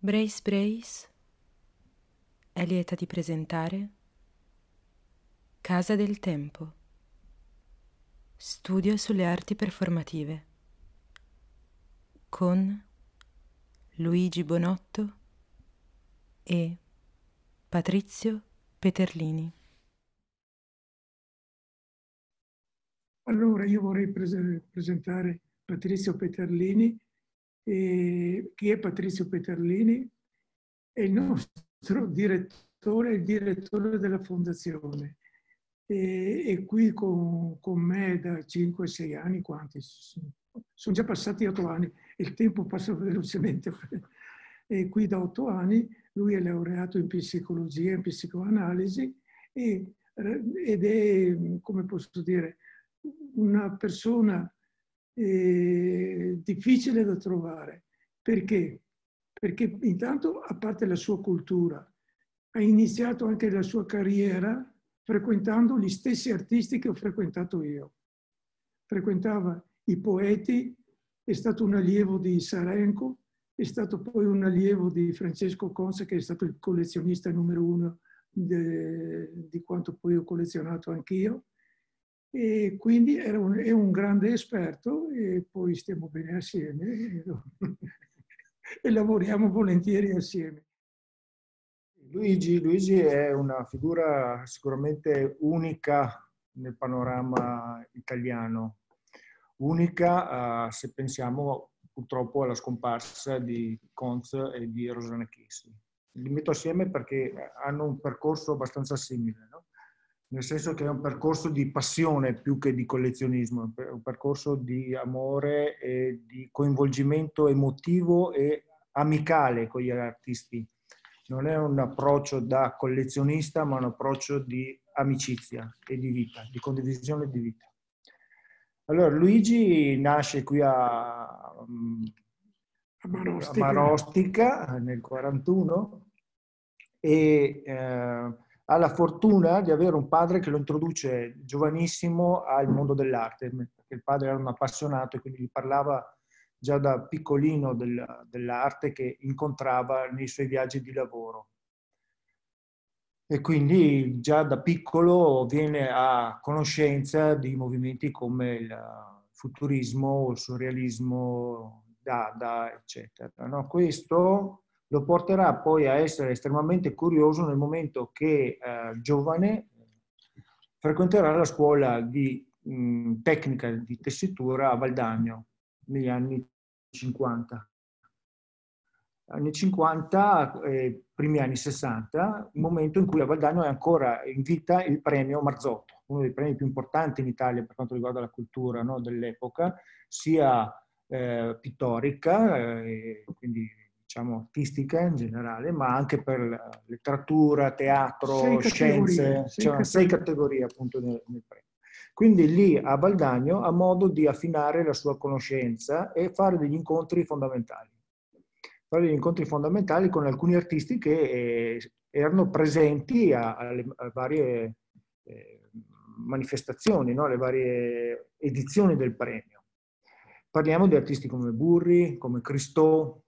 Brace Brace è lieta di presentare Casa del Tempo, studio sulle arti performative, con Luigi Bonotto e Patrizio Peterlini. Allora, io vorrei pres- presentare Patrizio Peterlini. E chi è Patrizio Peterlini? È il nostro direttore, il direttore della fondazione. E, è qui con, con me da 5-6 anni, quanti? Sono già passati 8 anni, il tempo passa velocemente. È qui da 8 anni, lui è laureato in psicologia, in psicoanalisi e, ed è, come posso dire, una persona eh, difficile da trovare. Perché? Perché intanto, a parte la sua cultura, ha iniziato anche la sua carriera frequentando gli stessi artisti che ho frequentato io. Frequentava i poeti, è stato un allievo di Sarenko, è stato poi un allievo di Francesco Consa, che è stato il collezionista numero uno de, di quanto poi ho collezionato anch'io e quindi un, è un grande esperto e poi stiamo bene assieme e, e lavoriamo volentieri assieme. Luigi, Luigi è una figura sicuramente unica nel panorama italiano, unica uh, se pensiamo purtroppo alla scomparsa di Conz e di Rosanna Chisi. Li metto assieme perché hanno un percorso abbastanza simile. No? Nel senso che è un percorso di passione più che di collezionismo, è un percorso di amore e di coinvolgimento emotivo e amicale con gli artisti. Non è un approccio da collezionista, ma un approccio di amicizia e di vita, di condivisione di vita. Allora, Luigi nasce qui a, a Marostica nel 41 e eh, ha la fortuna di avere un padre che lo introduce giovanissimo al mondo dell'arte, perché il padre era un appassionato e quindi gli parlava già da piccolino del, dell'arte che incontrava nei suoi viaggi di lavoro. E quindi già da piccolo viene a conoscenza di movimenti come il futurismo, il surrealismo, Dada, eccetera. No? Questo lo porterà poi a essere estremamente curioso nel momento che eh, giovane frequenterà la scuola di mh, tecnica di tessitura a Valdagno negli anni 50. Anni 50, eh, primi anni 60, il momento in cui a Valdagno è ancora in vita il premio Marzotto, uno dei premi più importanti in Italia per quanto riguarda la cultura no, dell'epoca, sia eh, pittorica, eh, quindi diciamo, artistica in generale, ma anche per letteratura, teatro, sei scienze, categorie, sei, cioè, sei categorie appunto nel, nel premio. Quindi lì a Valdagno ha modo di affinare la sua conoscenza e fare degli incontri fondamentali. Fare degli incontri fondamentali con alcuni artisti che eh, erano presenti alle, varie eh, manifestazioni, no? alle varie edizioni del premio. Parliamo di artisti come Burri, come Christo,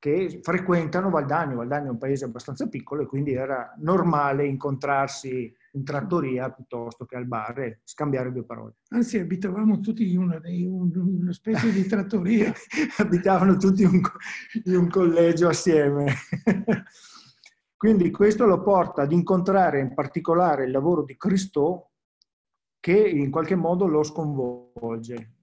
che frequentano Valdagno. Valdagno è un paese abbastanza piccolo e quindi era normale incontrarsi in trattoria piuttosto che al bar e scambiare due parole. Anzi, abitavamo tutti in una, in una specie di trattoria. Abitavano tutti in un, in un collegio assieme. quindi questo lo porta ad incontrare in particolare il lavoro di Christo che in qualche modo lo sconvolge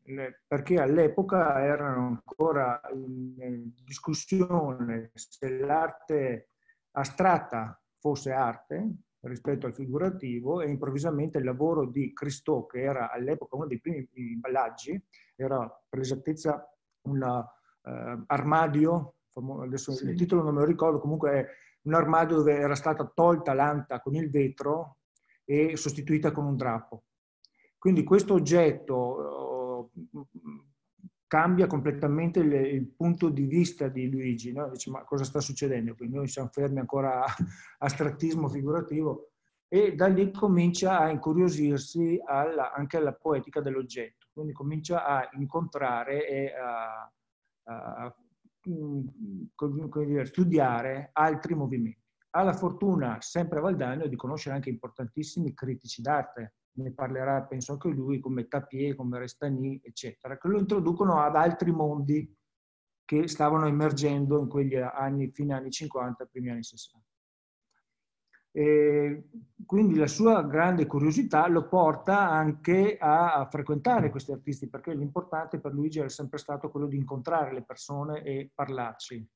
perché all'epoca erano ancora in discussione se l'arte astratta fosse arte rispetto al figurativo e improvvisamente il lavoro di Christo, che era all'epoca uno dei primi imballaggi, era per esattezza un uh, armadio, adesso sì. il titolo non me lo ricordo, comunque è un armadio dove era stata tolta l'anta con il vetro e sostituita con un drappo. Quindi questo oggetto cambia completamente il, il, punto di vista di Luigi, no? dice ma cosa sta succedendo? Quindi noi siamo fermi ancora a astrattismo figurativo e da lì comincia a incuriosirsi alla, anche alla poetica dell'oggetto, quindi comincia a incontrare e a, a, a come dire, studiare altri movimenti. Ha la fortuna, sempre a Valdagno, di conoscere anche importantissimi critici d'arte. Ne parlerà, penso anche lui, come Tapie, come Restani, eccetera, che lo introducono ad altri mondi che stavano emergendo in quegli anni, fine anni 50, primi anni 60. E quindi la sua grande curiosità lo porta anche a, frequentare questi artisti, perché l'importante per Luigi era sempre stato quello di incontrare le persone e parlarci,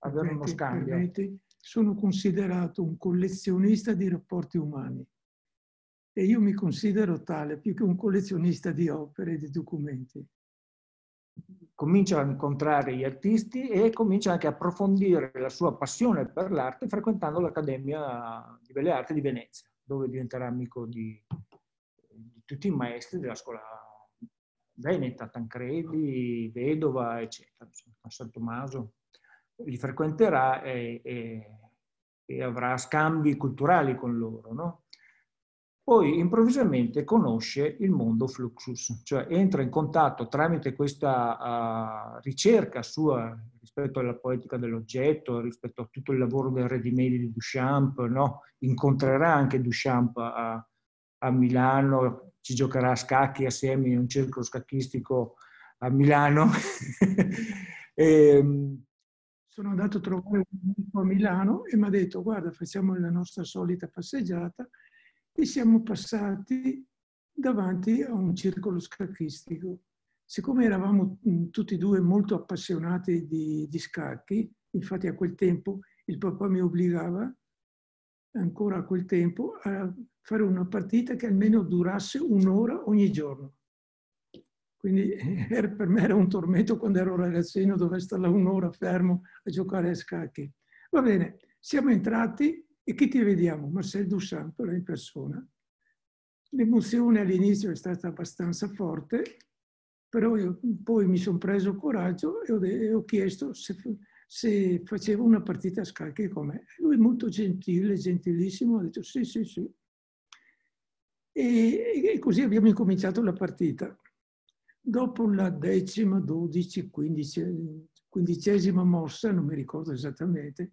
avere uno scambio. Sono considerato un collezionista di rapporti umani e io mi considero tale più che un collezionista di opere e di documenti comincia a incontrare gli artisti e comincia anche a approfondire la sua passione per l'arte frequentando l'Accademia di Belle Arti di Venezia, dove diventerà amico di, di tutti i maestri della scuola veneta, Tancredi, Vedova, eccetera, San Tommaso. Li frequenterà e, e, e avrà scambi culturali con loro, no? Poi improvvisamente conosce il mondo Fluxus, cioè entra in contatto tramite questa uh, ricerca sua rispetto alla poetica dell'oggetto, rispetto a tutto il lavoro del ready-made di Duchamp, no? incontrerà anche Duchamp a, a, Milano, ci giocherà a scacchi assieme in un circolo scacchistico a Milano. e, ehm, sono andato a trovare un amico a Milano e mi ha detto guarda facciamo la nostra solita passeggiata e siamo passati davanti a un circolo scacchistico. Siccome eravamo mm, tutti e due molto appassionati di, di scacchi, infatti a quel tempo il papà mi obbligava, ancora a quel tempo, a fare una partita che almeno durasse un'ora ogni giorno. Quindi per me era un tormento quando ero ragazzino dover stare un'ora fermo a giocare a scacchi. Va bene, siamo entrati e chi ti vediamo? Marcel Duchamp, però in persona. L'emozione all'inizio è stata abbastanza forte, però io poi mi sono preso coraggio e ho, e ho chiesto se, se, facevo una partita a scacchi con me. Lui molto gentile, gentilissimo, ha detto sì, sì, sì. E, e così abbiamo incominciato la partita. Dopo la decima, dodici, quindicesima mossa, non mi ricordo esattamente,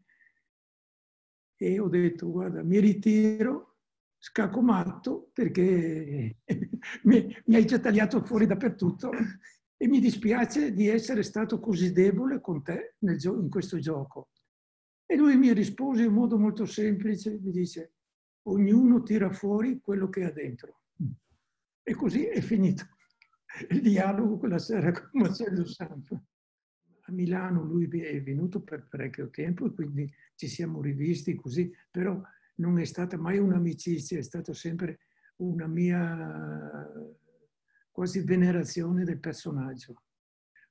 e ho detto guarda mi ritiro, scacco matto perché mi, mi hai già tagliato fuori dappertutto e mi dispiace di essere stato così debole con te in questo gioco. E lui mi rispose in modo molto semplice, mi dice ognuno tira fuori quello che ha dentro. E così è finito il dialogo quella sera con Marcello Sanfa a Milano lui è venuto per parecchio tempo e quindi ci siamo rivisti così, però non è stata mai un'amicizia, è stata sempre una mia quasi venerazione del personaggio,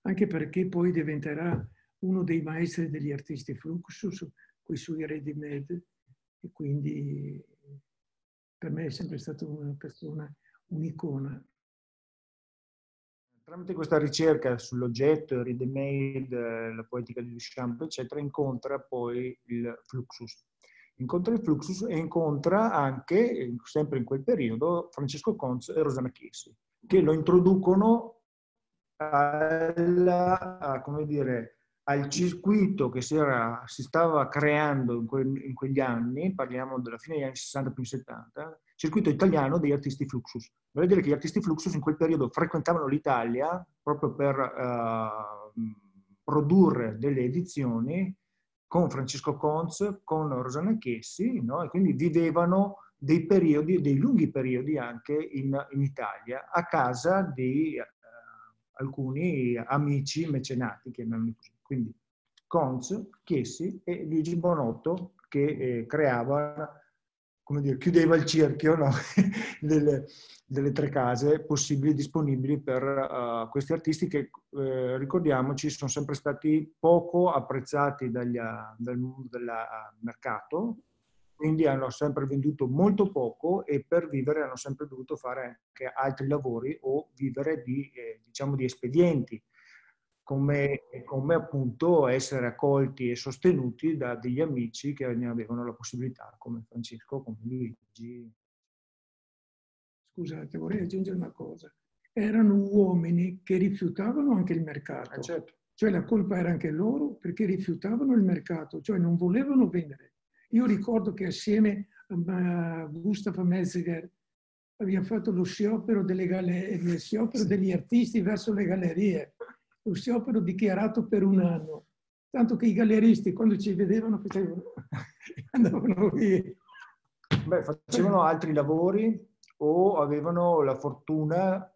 anche perché poi diventerà uno dei maestri degli artisti Fluxus, con i suoi ready-made, e quindi per me è sempre stata una persona, un'icona tramite questa ricerca sull'oggetto, il ready-made, la poetica di Duchamp, eccetera, incontra poi il Fluxus. Incontra il Fluxus e incontra anche, sempre in quel periodo, Francesco Conz e Rosanna Chiesi, che lo introducono alla, dire, al circuito che si, era, si stava creando in, que, in, quegli anni, parliamo della fine degli anni 60 più 70, circuito italiano degli artisti Fluxus. Vuol dire che gli artisti Fluxus in quel periodo frequentavano l'Italia proprio per uh, produrre delle edizioni con Francesco Conz, con Rosanna Chessi, no? e quindi vivevano dei periodi, dei lunghi periodi anche in, in Italia, a casa di uh, alcuni amici mecenati, chiamiamoli così. Quindi Conz, Chiesi e Luigi Bonotto che eh, creava come dire, chiudeva il cerchio no? delle, delle, tre case possibili disponibili per uh, questi artisti che, eh, ricordiamoci, sono sempre stati poco apprezzati dagli, uh, dal mondo del uh, mercato, quindi hanno sempre venduto molto poco e per vivere hanno sempre dovuto fare anche altri lavori o vivere di, eh, diciamo, di espedienti come, come, appunto essere accolti e sostenuti da degli amici che ne avevano la possibilità, come Francesco, come Luigi. Scusate, vorrei aggiungere una cosa. Erano uomini che rifiutavano anche il mercato. Eh certo. Cioè la colpa era anche loro perché rifiutavano il mercato, cioè non volevano vendere. Io ricordo che assieme a Gustav Metziger abbiamo fatto lo sciopero, lo sciopero degli artisti verso le gallerie, lo sciopero dichiarato per un anno. Tanto che i galleristi quando ci vedevano facevano, andavano via. Beh, facevano altri lavori o avevano la fortuna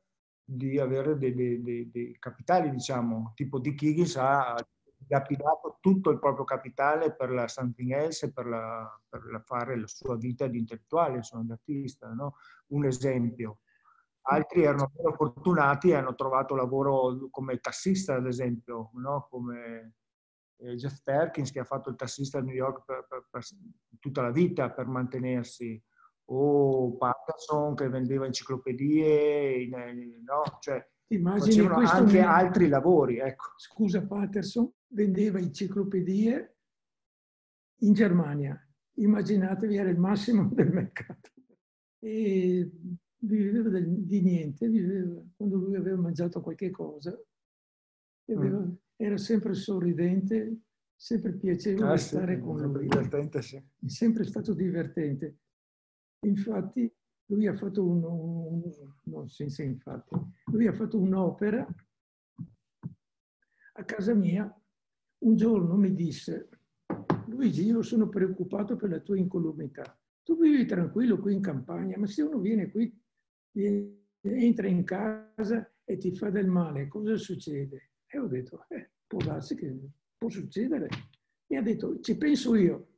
di avere dei, dei, dei, dei capitali, diciamo, tipo Dick Higgins ha dilapidato tutto il proprio capitale per la something else, per, la, per la fare la sua vita di intellettuale, insomma, di artista, no? Un esempio. Altri erano meno fortunati e hanno trovato lavoro come tassista, ad esempio, no? come eh, Jeff Perkins che ha fatto il tassista a New York per, per, per tutta la vita per mantenersi o Patterson che vendeva enciclopedie, no? cioè facevano anche momento. altri lavori. Ecco. Scusa, Patterson vendeva enciclopedie in Germania. Immaginatevi, era il massimo del mercato. E viveva di niente, viveva, quando lui aveva mangiato qualche cosa, aveva, mm. era sempre sorridente, sempre piacevole ah, stare sì, con lui. Divertente, sì. È sempre stato divertente. Infatti, lui ha fatto un, un, no, senza infatti, lui ha fatto un'opera a casa mia. Un giorno mi disse, Luigi, io sono preoccupato per la tua incolumità. Tu vivi tranquillo qui in campagna, ma se uno viene qui, entra in casa e ti fa del male, cosa succede? E ho detto, eh, può darsi che può succedere. Mi ha detto, ci penso io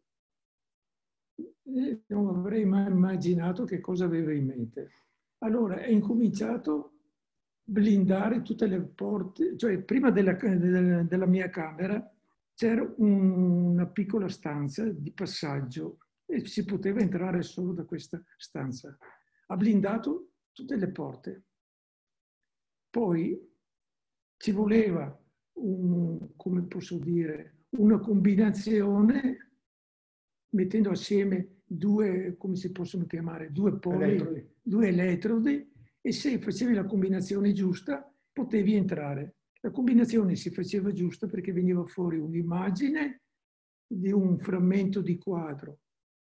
non avrei mai immaginato che cosa aveva in mente. Allora è incominciato a blindare tutte le porte, cioè prima della, della mia camera c'era una piccola stanza di passaggio e si poteva entrare solo da questa stanza. Ha blindato tutte le porte. Poi ci voleva, un, come posso dire, una combinazione mettendo assieme due, come si possono chiamare, due poli, elettrodi. due elettrodi e se facevi la combinazione giusta potevi entrare. La combinazione si faceva giusta perché veniva fuori un'immagine di un frammento di quadro,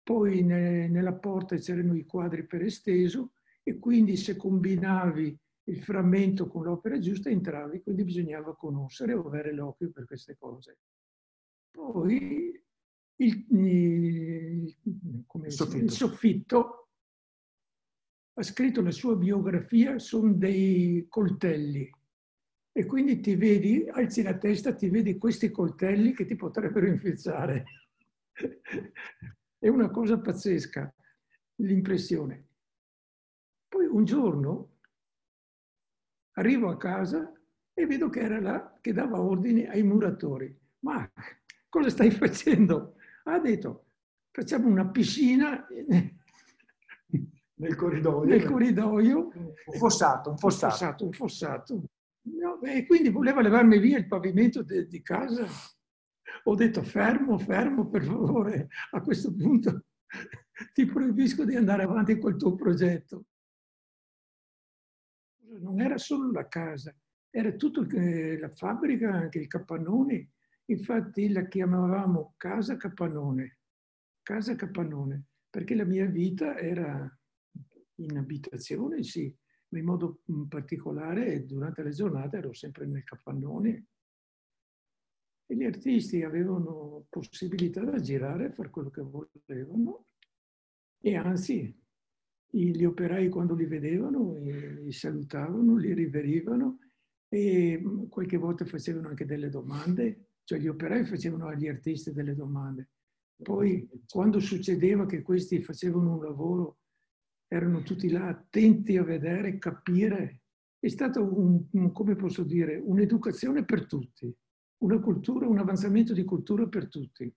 poi ne, nella porta c'erano i quadri per esteso e quindi se combinavi il frammento con l'opera giusta entravi, quindi bisognava conoscere o avere l'occhio per queste cose. Poi il, il, il, soffitto. il soffitto ha scritto la sua biografia, sono dei coltelli. E quindi ti vedi, alzi la testa, ti vedi questi coltelli che ti potrebbero infezzare. È una cosa pazzesca, l'impressione. Poi un giorno arrivo a casa e vedo che era là che dava ordini ai muratori. Ma cosa stai facendo? ha detto facciamo una piscina nel corridoio. Nel corridoio. Un fossato, un fossato. Un fossato, un fossato. No, e quindi voleva levarmi via il pavimento de, di casa. Ho detto fermo, fermo, per favore. A questo punto ti proibisco di andare avanti con il tuo progetto. Non era solo la casa, era tutta la fabbrica, anche il capannone. Infatti la chiamavamo Casa Capannone, Casa Capannone, perché la mia vita era in abitazione, sì, ma in modo particolare durante le giornate ero sempre nel capannone. E gli artisti avevano possibilità da girare fare quello che volevano e anzi gli operai quando li vedevano li salutavano, li riverivano e qualche volta facevano anche delle domande cioè gli operai facevano agli artisti delle domande. Poi quando succedeva che questi facevano un lavoro, erano tutti là attenti a vedere, capire. È stato un, un come posso dire, un'educazione per tutti, una cultura, un avanzamento di cultura per tutti.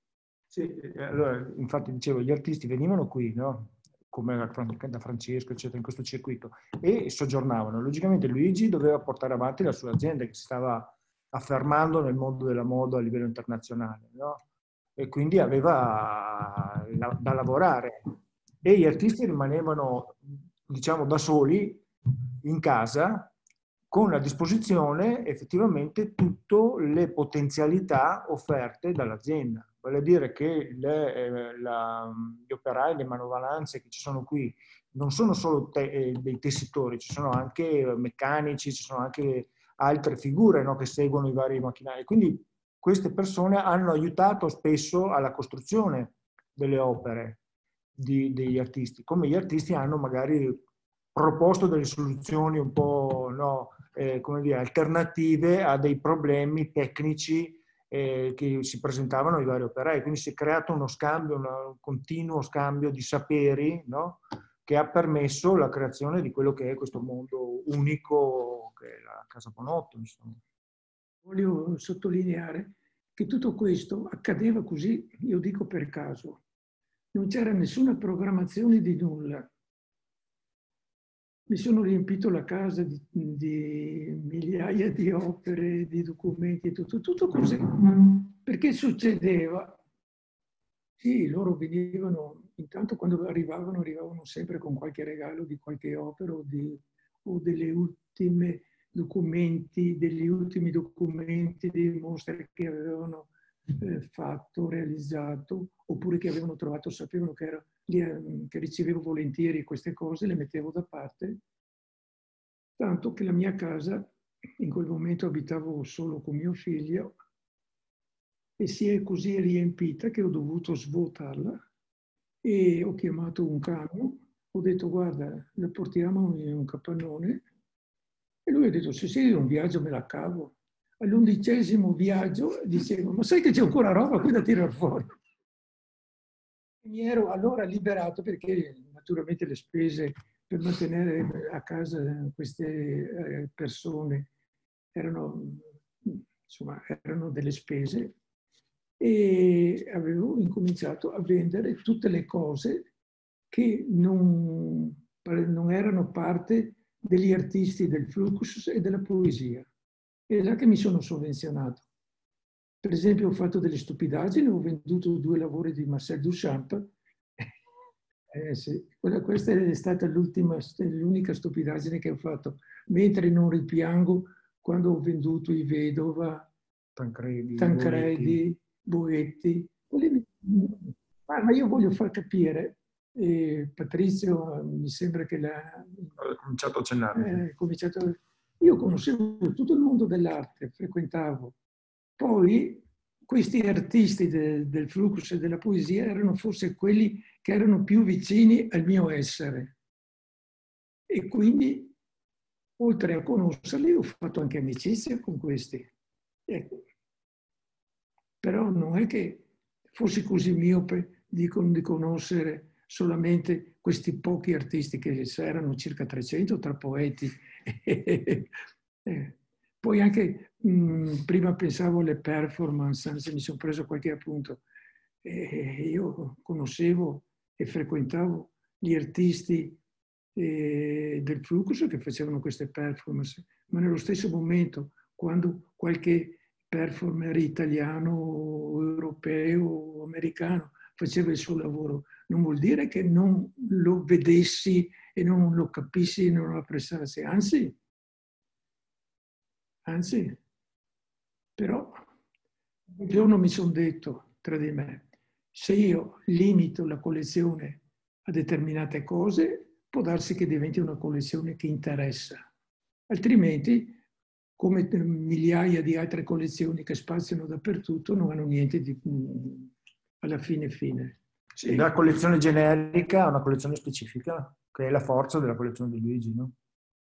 Sì, eh, allora, infatti dicevo, gli artisti venivano qui, no? Come da Francesco, eccetera, in questo circuito, e soggiornavano. Logicamente Luigi doveva portare avanti la sua azienda che si stava affermando nel mondo della moda a livello internazionale. No? E quindi aveva da lavorare. E gli artisti rimanevano, diciamo, da soli in casa con a disposizione effettivamente tutte le potenzialità offerte dall'azienda. Vuol dire che le, eh, la, gli operai, le manovalanze che ci sono qui non sono solo te, eh, dei tessitori, ci sono anche meccanici, ci sono anche altre figure no, che seguono i vari macchinari. Quindi queste persone hanno aiutato spesso alla costruzione delle opere di, degli artisti, come gli artisti hanno magari proposto delle soluzioni un po' no, eh, come dire, alternative a dei problemi tecnici eh, che si presentavano ai vari operai. Quindi si è creato uno scambio, un continuo scambio di saperi no? che ha permesso la creazione di quello che è questo mondo unico che è la Casa Ponotto. Insomma. Voglio sottolineare che tutto questo accadeva così, io dico per caso. Non c'era nessuna programmazione di nulla mi sono riempito la casa di, di, migliaia di opere, di documenti, tutto, tutto così. Perché succedeva? Sì, loro venivano, intanto quando arrivavano, arrivavano sempre con qualche regalo di qualche opera o, di, o delle ultime documenti, degli ultimi documenti dei mostre che avevano eh, fatto, realizzato, oppure che avevano trovato, sapevano che era che ricevevo volentieri queste cose, le mettevo da parte, tanto che la mia casa, in quel momento abitavo solo con mio figlio, e si è così riempita che ho dovuto svuotarla e ho chiamato un camion, ho detto guarda, la portiamo in un capannone e lui ha detto sì sì, un viaggio me la cavo. All'undicesimo viaggio dicevo ma sai che c'è ancora roba qui da tirare fuori? Mi ero allora liberato perché naturalmente le spese per mantenere a casa queste eh, persone erano, insomma, erano delle spese e avevo incominciato a vendere tutte le cose che non, non erano parte degli artisti del fluxus e della poesia. È là che mi sono sovvenzionato. Per esempio ho fatto delle stupidaggini, ho venduto due lavori di Marcel Duchamp. Eh sì, questa è stata l'unica stupidaggine che ho fatto, mentre non ripiango quando ho venduto i Vedova, Tancredi, Tancredi Boetti. Boetti. Ma io voglio far capire, eh, Patrizio mi sembra che l'ha... Cominciato a accennare. Eh, cominciato, io conoscevo tutto il mondo dell'arte, frequentavo poi questi artisti de, del flusso e della poesia erano forse quelli che erano più vicini al mio essere. E quindi, oltre a conoscerli, ho fatto anche amicizia con questi. Ecco. Però non è che fossi così miope di, di conoscere solamente questi pochi artisti che erano circa 300 tra poeti. eh. Poi anche mh, prima pensavo alle performance, anzi mi sono preso qualche appunto. E io conoscevo e frequentavo gli artisti eh, del Flux che facevano queste performance, ma nello stesso momento, quando qualche performer italiano, europeo o americano faceva il suo lavoro, non vuol dire che non lo vedessi e non lo capissi e non lo apprezzassi, anzi Anzi, però un giorno mi sono detto tra di me, se io limito la collezione a determinate cose, può darsi che diventi una collezione che interessa. Altrimenti, come migliaia di altre collezioni che spaziano dappertutto, non hanno niente di, alla fine fine. Sì, la collezione generica è una collezione specifica, che è la forza della collezione di Luigi, no?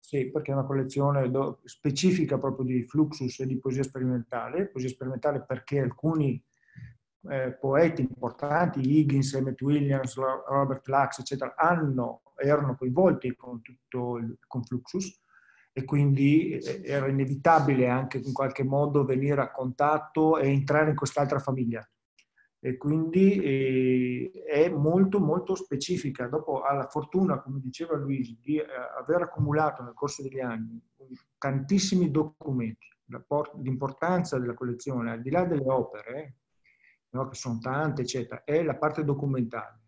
Sì, perché è una collezione specifica proprio di fluxus e di poesia sperimentale. Poesia sperimentale perché alcuni eh, poeti importanti, Higgins, Emmett Williams, Robert Lax, eccetera, hanno, erano coinvolti con tutto il con fluxus e quindi eh, era inevitabile anche in qualche modo venire a contatto e entrare in quest'altra famiglia e quindi eh, è molto molto specifica. Dopo ha la fortuna, come diceva Luigi, di eh, aver accumulato nel corso degli anni tantissimi documenti. L'importanza della collezione, al di là delle opere, no, che sono tante, eccetera, è la parte documentale.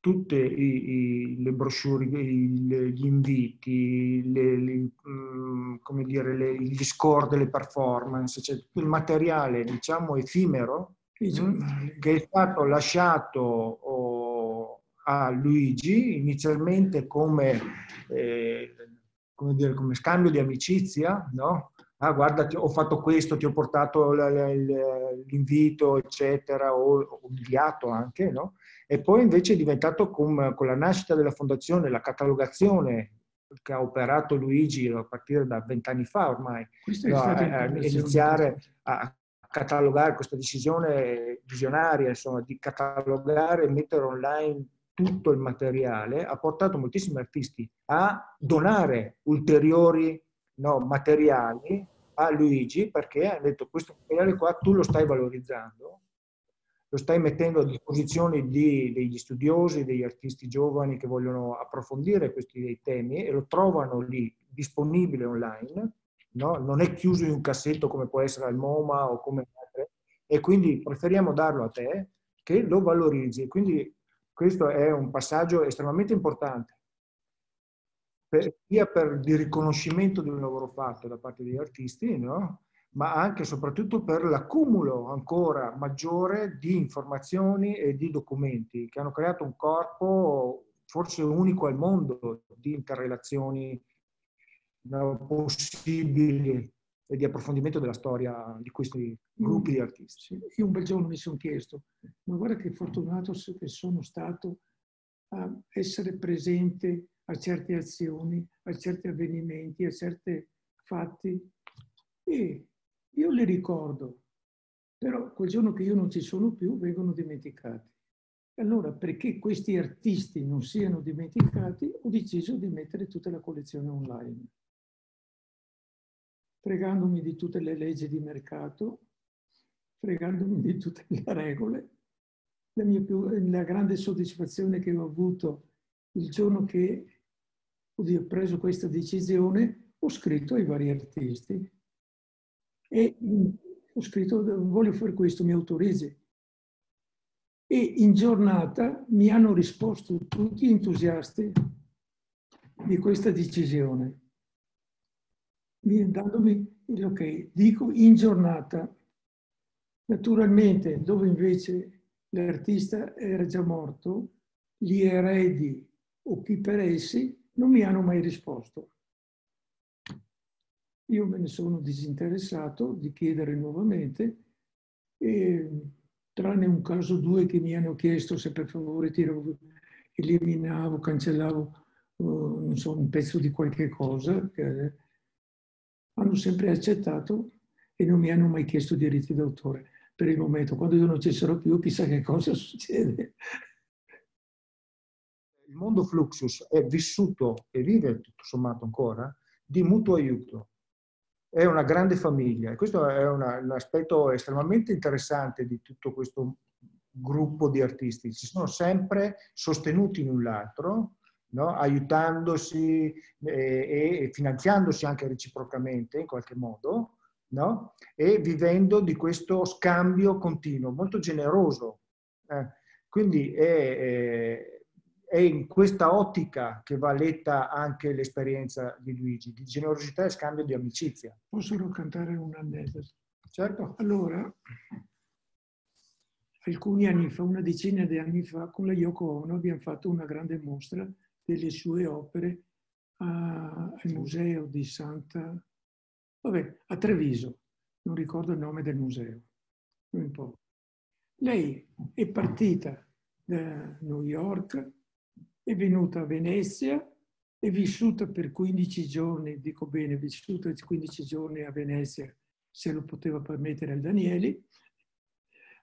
tutte i, i, le brochure, i, gli inviti, le, le, mm, come dire, gli score delle performance, cioè il materiale, diciamo, effimero che è stato lasciato oh, a Luigi inizialmente come, eh, come, dire, come scambio di amicizia, no? ah guarda ho fatto questo, ti ho portato l'invito, eccetera, o inviato anche, no? E poi invece è diventato con, con la nascita della fondazione, la catalogazione che ha operato Luigi a partire da vent'anni fa ormai, no, a, a iniziare a catalogare questa decisione visionaria, insomma, di catalogare e mettere online tutto il materiale, ha portato moltissimi artisti a donare ulteriori no, materiali a Luigi perché ha detto questo materiale qua tu lo stai valorizzando, lo stai mettendo a disposizione di, degli studiosi, degli artisti giovani che vogliono approfondire questi temi e lo trovano lì disponibile online, no? non è chiuso in un cassetto come può essere al MoMA o come altre, e quindi preferiamo darlo a te che lo valorizzi. Quindi questo è un passaggio estremamente importante per, sia per il riconoscimento di un lavoro fatto da parte degli artisti, no? ma anche e soprattutto per l'accumulo ancora maggiore di informazioni e di documenti che hanno creato un corpo forse unico al mondo di interrelazioni no, possibili e di approfondimento della storia di questi gruppi di artisti. Io un bel giorno mi sono chiesto, ma guarda che fortunato che sono stato a essere presente a certe azioni, a certi avvenimenti, a certi fatti e io li ricordo, però quel giorno che io non ci sono più vengono dimenticati. Allora, perché questi artisti non siano dimenticati, ho deciso di mettere tutta la collezione online, fregandomi di tutte le leggi di mercato, fregandomi di tutte le regole. La, più, la grande soddisfazione che ho avuto il giorno che ho preso questa decisione, ho scritto ai vari artisti e mm, ho scritto voglio fare questo, mi autorizzi. E in giornata mi hanno risposto tutti entusiasti di questa decisione, dandomi l'ok. Dico in giornata. Naturalmente, dove invece l'artista era già morto, gli eredi o chi per essi non mi hanno mai risposto. Io me ne sono disinteressato di chiedere nuovamente, e, tranne un caso o due che mi hanno chiesto se per favore tiravo, eliminavo, cancellavo non so, un pezzo di qualche cosa, che hanno sempre accettato e non mi hanno mai chiesto diritti d'autore. Per il momento, quando io non ci sarò più, chissà che cosa succede il mondo Fluxus è vissuto e vive tutto sommato ancora di mutuo aiuto. È una grande famiglia e questo è una, un aspetto estremamente interessante di tutto questo gruppo di artisti. Si sono sempre sostenuti l'un l'altro, no? aiutandosi e, e, finanziandosi anche reciprocamente in qualche modo, no? e vivendo di questo scambio continuo, molto generoso. Eh, quindi è, è è in questa ottica che va letta anche l'esperienza di Luigi, di generosità e scambio di amicizia. Posso raccontare un aneddoto? Certo. Allora, alcuni anni fa, una decina di anni fa, con la Yoko Ono abbiamo fatto una grande mostra delle sue opere a, al museo di Santa... Vabbè, a Treviso, non ricordo il nome del museo, non importa. Lei è partita da New York è venuta a Venezia, è vissuta per 15 giorni, dico bene, vissuta 15 giorni a Venezia, se lo poteva permettere al Danieli.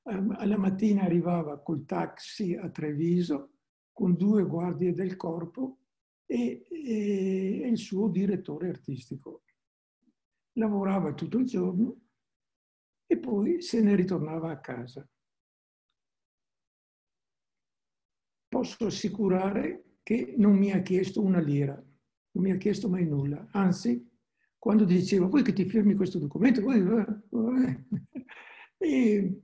Um, alla mattina arrivava col taxi a Treviso con due guardie del corpo e, e, e il suo direttore artistico. Lavorava tutto il giorno e poi se ne ritornava a casa. posso assicurare che non mi ha chiesto una lira, non mi ha chiesto mai nulla. Anzi, quando dicevo, vuoi che ti firmi questo documento? E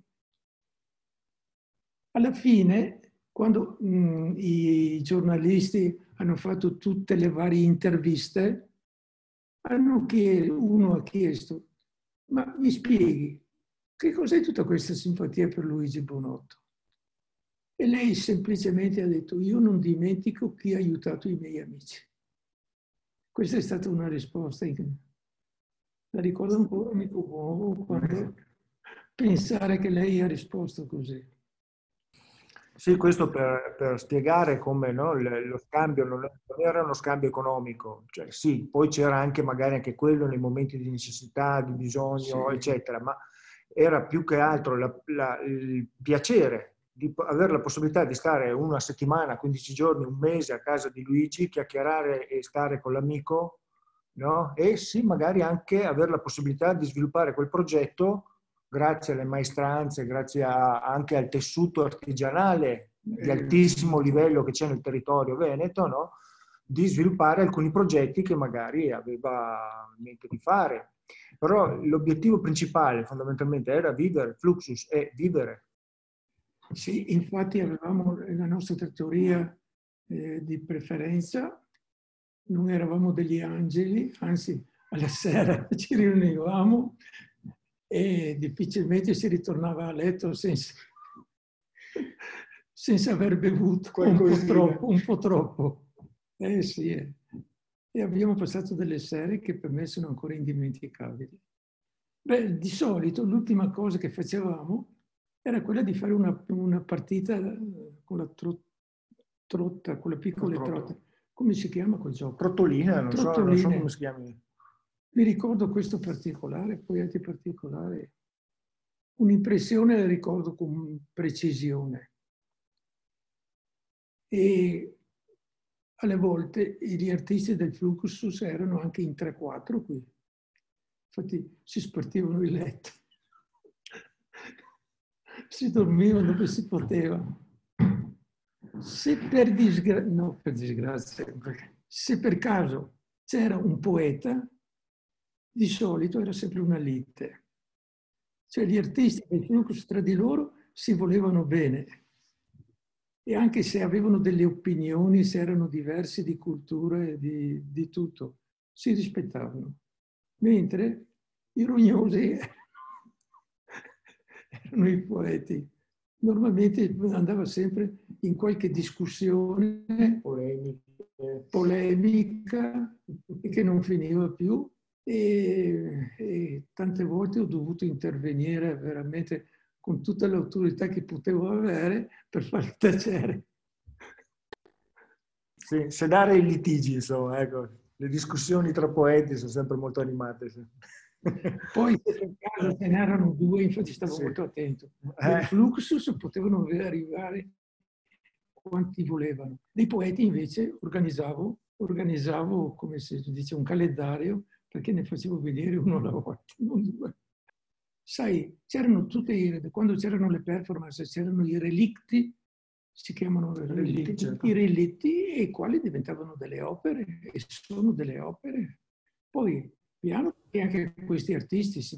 alla fine quando mh, i giornalisti hanno fatto tutte le varie interviste, hanno chiesto, uno ha chiesto, ma mi spieghi, che cos'è tutta questa simpatia per Luigi Bonotto? E lei semplicemente ha detto, io non dimentico chi ha aiutato i miei amici. Questa è stata una risposta. La ricordo ancora, mi commuovo quando pensare che lei ha risposto così. Sì, questo per, per spiegare come no, lo scambio non era uno scambio economico, cioè sì, poi c'era anche magari anche quello nei momenti di necessità, di bisogno, sì. eccetera, ma era più che altro la, la, il piacere di avere la possibilità di stare una settimana, 15 giorni, un mese a casa di Luigi, chiacchierare e stare con l'amico, no? E sì, magari anche avere la possibilità di sviluppare quel progetto grazie alle maestranze, grazie a, anche al tessuto artigianale di altissimo livello che c'è nel territorio veneto, no? di sviluppare alcuni progetti che magari aveva in mente di fare. Però l'obiettivo principale fondamentalmente era vivere, Fluxus è vivere. Sì, infatti avevamo la nostra trattoria eh, di preferenza, non eravamo degli angeli, anzi alla sera ci riunivamo e difficilmente si ritornava a letto senza, senza aver bevuto un po' troppo. Un po troppo. Eh sì, eh. e abbiamo passato delle serie che per me sono ancora indimenticabili. Beh, di solito l'ultima cosa che facevamo era quella di fare una, una partita con la tro, trotta, con le piccole trotte. Come si chiama quel gioco? Trottolina, non, so, non so come si chiama. Mi ricordo questo particolare, poi altri particolari. Un'impressione la ricordo con precisione. E alle volte gli artisti del Fluxus erano anche in 3-4 qui. Infatti si spartivano il letto. si dormivano dove si poteva. Se per, disgra- no, per disgrazia, se per caso c'era un poeta, di solito era sempre una lite. Cioè gli artisti del Flux tra di loro si volevano bene e anche se avevano delle opinioni, se erano diversi di cultura e di, di tutto, si rispettavano. Mentre i rognosi erano i poeti. Normalmente andava sempre in qualche discussione polemica che non finiva più e, e tante volte ho dovuto intervenire veramente con tutta l'autorità che potevo avere per far tacere. Sì, sedare i litigi, insomma, ecco. Le discussioni tra poeti sono sempre molto animate. Sì. Poi per caso ce n'erano due, infatti stavo sì. molto attento. Nel eh. Fluxus potevano arrivare quanti volevano. Dei poeti invece organizzavo, organizzavo come si dice, un calendario perché ne facevo vedere uno alla volta, non due. Sai, c'erano tutte i, quando c'erano le performance, c'erano i relitti, si chiamano relitti, certo. i relitti, e i quali diventavano delle opere, e sono delle opere. Poi, piano che anche questi artisti si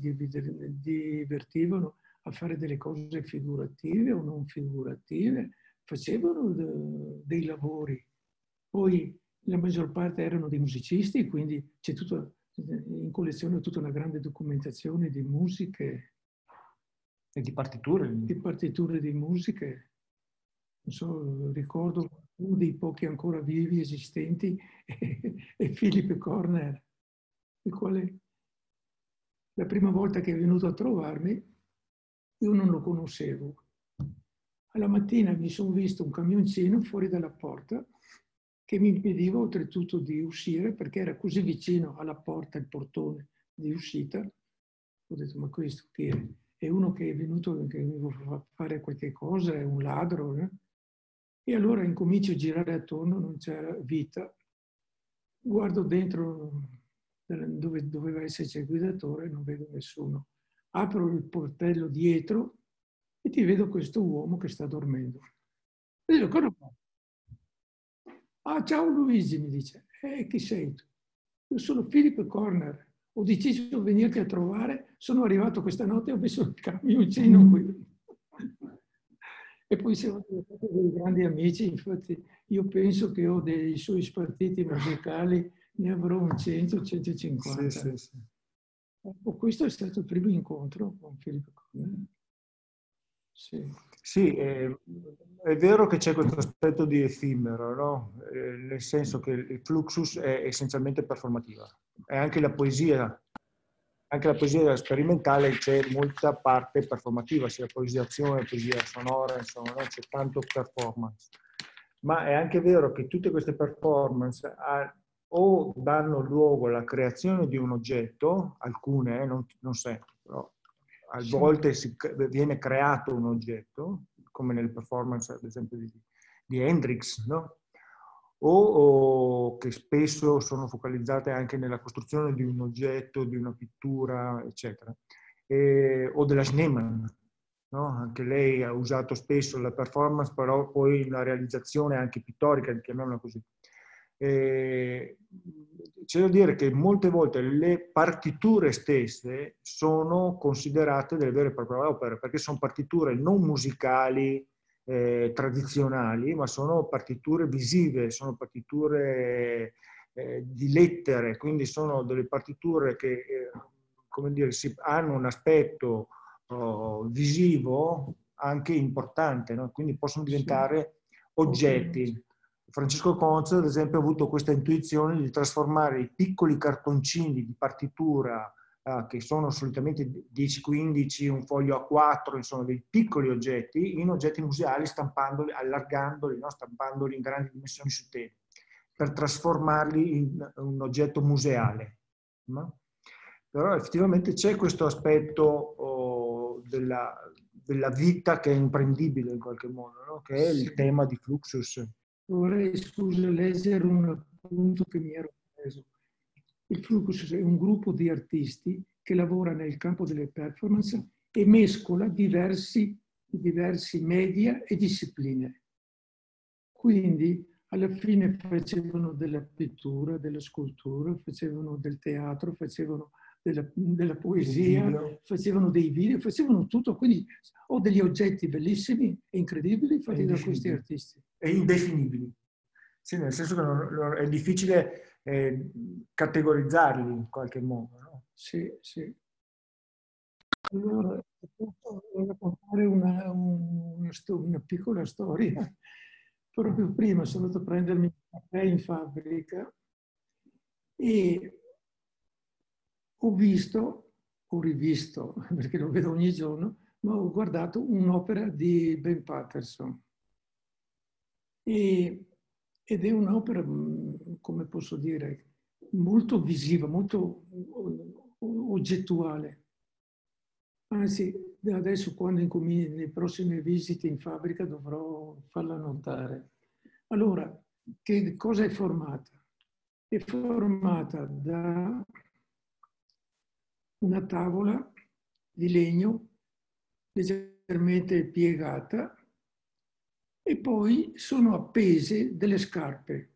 divertivano a fare delle cose figurative o non figurative, facevano dei lavori. Poi la maggior parte erano dei musicisti, quindi c'è tutto in collezione tutta una grande documentazione di musiche. E di partiture? Di partiture di musiche. Non so, ricordo uno dei pochi ancora vivi esistenti è Philip Corner, il quale la prima volta che è venuto a trovarmi io non lo conoscevo. Alla mattina mi sono visto un camioncino fuori dalla porta che mi impediva oltretutto di uscire perché era così vicino alla porta, il portone di uscita. Ho detto, ma questo che è? È uno che è venuto, che mi vuole fare qualche cosa, è un ladro. Eh? E allora incomincio a girare attorno, non c'era vita. Guardo dentro dove doveva esserci il guidatore, non vedo nessuno. Apro il portello dietro e ti vedo questo uomo che sta dormendo. E dico, cosa? Ah, ciao Luigi, mi dice. Eh, chi sei tu? Io sono Filippo Corner. Ho deciso di venirti a trovare. Sono arrivato questa notte e ho messo il camioncino qui. E poi siamo diventati dei grandi amici, infatti io penso che ho dei suoi spartiti musicali, ne avrò un 100, 150. Sì, sì, sì. Ecco, questo è stato il primo incontro con Filippo Cornelli. Sì, sì è, è, vero che c'è questo aspetto di effimero, no? eh, nel senso che il fluxus è essenzialmente performativa. E anche la poesia, anche la poesia sperimentale c'è molta parte performativa, sia poesia azione, poesia sonora, insomma, no? c'è tanto performance. Ma è anche vero che tutte queste performance ha, o danno luogo alla creazione di un oggetto, alcune, eh, non, non sempre, però a volte si, viene creato un oggetto, come nelle performance ad esempio di, di Hendrix, no? o, o, che spesso sono focalizzate anche nella costruzione di un oggetto, di una pittura, eccetera, e, o della Schneemann. No? Anche lei ha usato spesso la performance, però poi la realizzazione anche pittorica, chiamiamola così. Eh, c'è da dire che molte volte le partiture stesse sono considerate delle vere e proprie opere, perché sono partiture non musicali eh, tradizionali, ma sono partiture visive, sono partiture eh, di lettere, quindi sono delle partiture che, eh, come dire, si, hanno un aspetto oh, visivo anche importante, no? quindi possono diventare oggetti. Francesco Conza, ad esempio, ha avuto questa intuizione di trasformare i piccoli cartoncini di partitura, eh, che sono solitamente 10-15, un foglio A4, insomma dei piccoli oggetti, in oggetti museali, stampandoli, allargandoli, no? stampandoli in grandi dimensioni su tela, per trasformarli in un oggetto museale. No? Però effettivamente c'è questo aspetto oh, della, della, vita che è imprendibile in qualche modo, no? che è il tema di Fluxus vorrei scusa leggere un punto che mi ero preso. Il Fluxus è un gruppo di artisti che lavora nel campo delle performance e mescola diversi, diversi media e discipline. Quindi alla fine facevano della pittura, della scultura, facevano del teatro, facevano della, della poesia, facevano dei video, facevano tutto. Quindi ho degli oggetti bellissimi e incredibili fatti da questi artisti. E indefinibili. Sì, nel senso che non, è difficile eh, categorizzarli in qualche modo. No? Sì, sì. Allora, voglio raccontare una, una, una, piccola storia. Proprio prima sono andato a prendermi un caffè in fabbrica e ho visto, ho rivisto, perché lo vedo ogni giorno, ma ho guardato un'opera di Ben Patterson. E, ed è un'opera, mm, come posso dire, molto visiva, molto oggettuale. Anzi, adesso quando incomincio le prossime visite in fabbrica dovrò farla notare. Allora, che cosa è formata? È formata da una tavola di legno leggermente piegata e poi sono appese delle scarpe,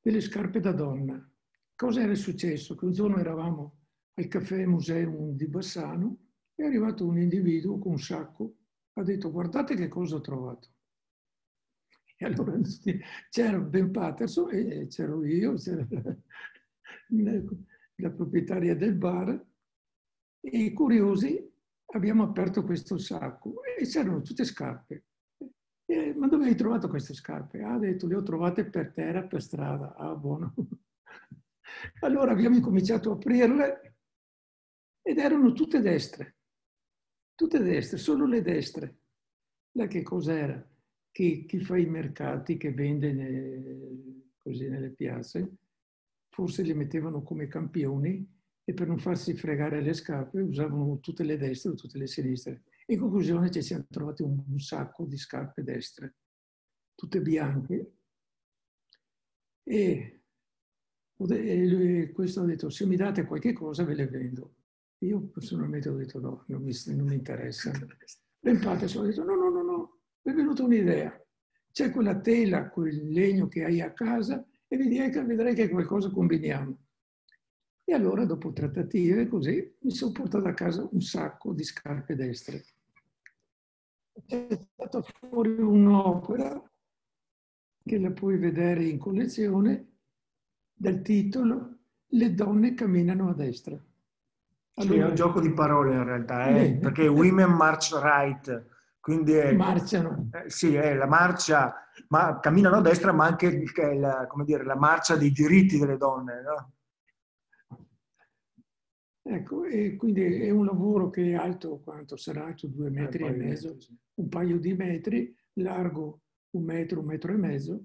delle scarpe da donna. Cosa era successo? Che un giorno eravamo al caffè Museum di Bassano e è arrivato un individuo con un sacco, ha detto guardate che cosa ho trovato. E allora c'era Ben Patterson e c'ero io, c'era la proprietaria del bar, e curiosi abbiamo aperto questo sacco e c'erano tutte scarpe. E, ma dove hai trovato queste scarpe? Ah, ha detto, le ho trovate per terra, per strada. Ah, buono. allora abbiamo incominciato a aprirle ed erano tutte destre. Tutte destre, solo le destre. La che cos'era? Chi, chi fa i mercati, che vende ne, così nelle piazze, forse li mettevano come campioni e per non farsi fregare le scarpe usavano tutte le destre o tutte le sinistre. In conclusione ci siamo trovati un, sacco di scarpe destre, tutte bianche. E, e questo ha detto, se mi date qualche cosa ve le vendo. Io personalmente ho detto no, non mi, non mi interessa. L'empate ha detto no, no, no, no, mi è venuta un'idea. C'è quella tela, quel legno che hai a casa, e vedrai che, vedrai che qualcosa combiniamo. E allora, dopo trattative, così, mi sono portato a casa un sacco di scarpe destre. c'è stata fuori un'opera che la puoi vedere in collezione dal titolo Le donne camminano a destra. Allora, sì, è un gioco di parole in realtà, eh? perché Women March Right, quindi è, marciano. Eh, sì, è la marcia, ma camminano a destra, ma anche la, dire, la marcia dei diritti delle donne. No? Ecco, e quindi è un lavoro che è alto, quanto sarà? Alto due metri eh, e mezzo, metri, sì. un paio di metri, largo un metro, un metro e mezzo.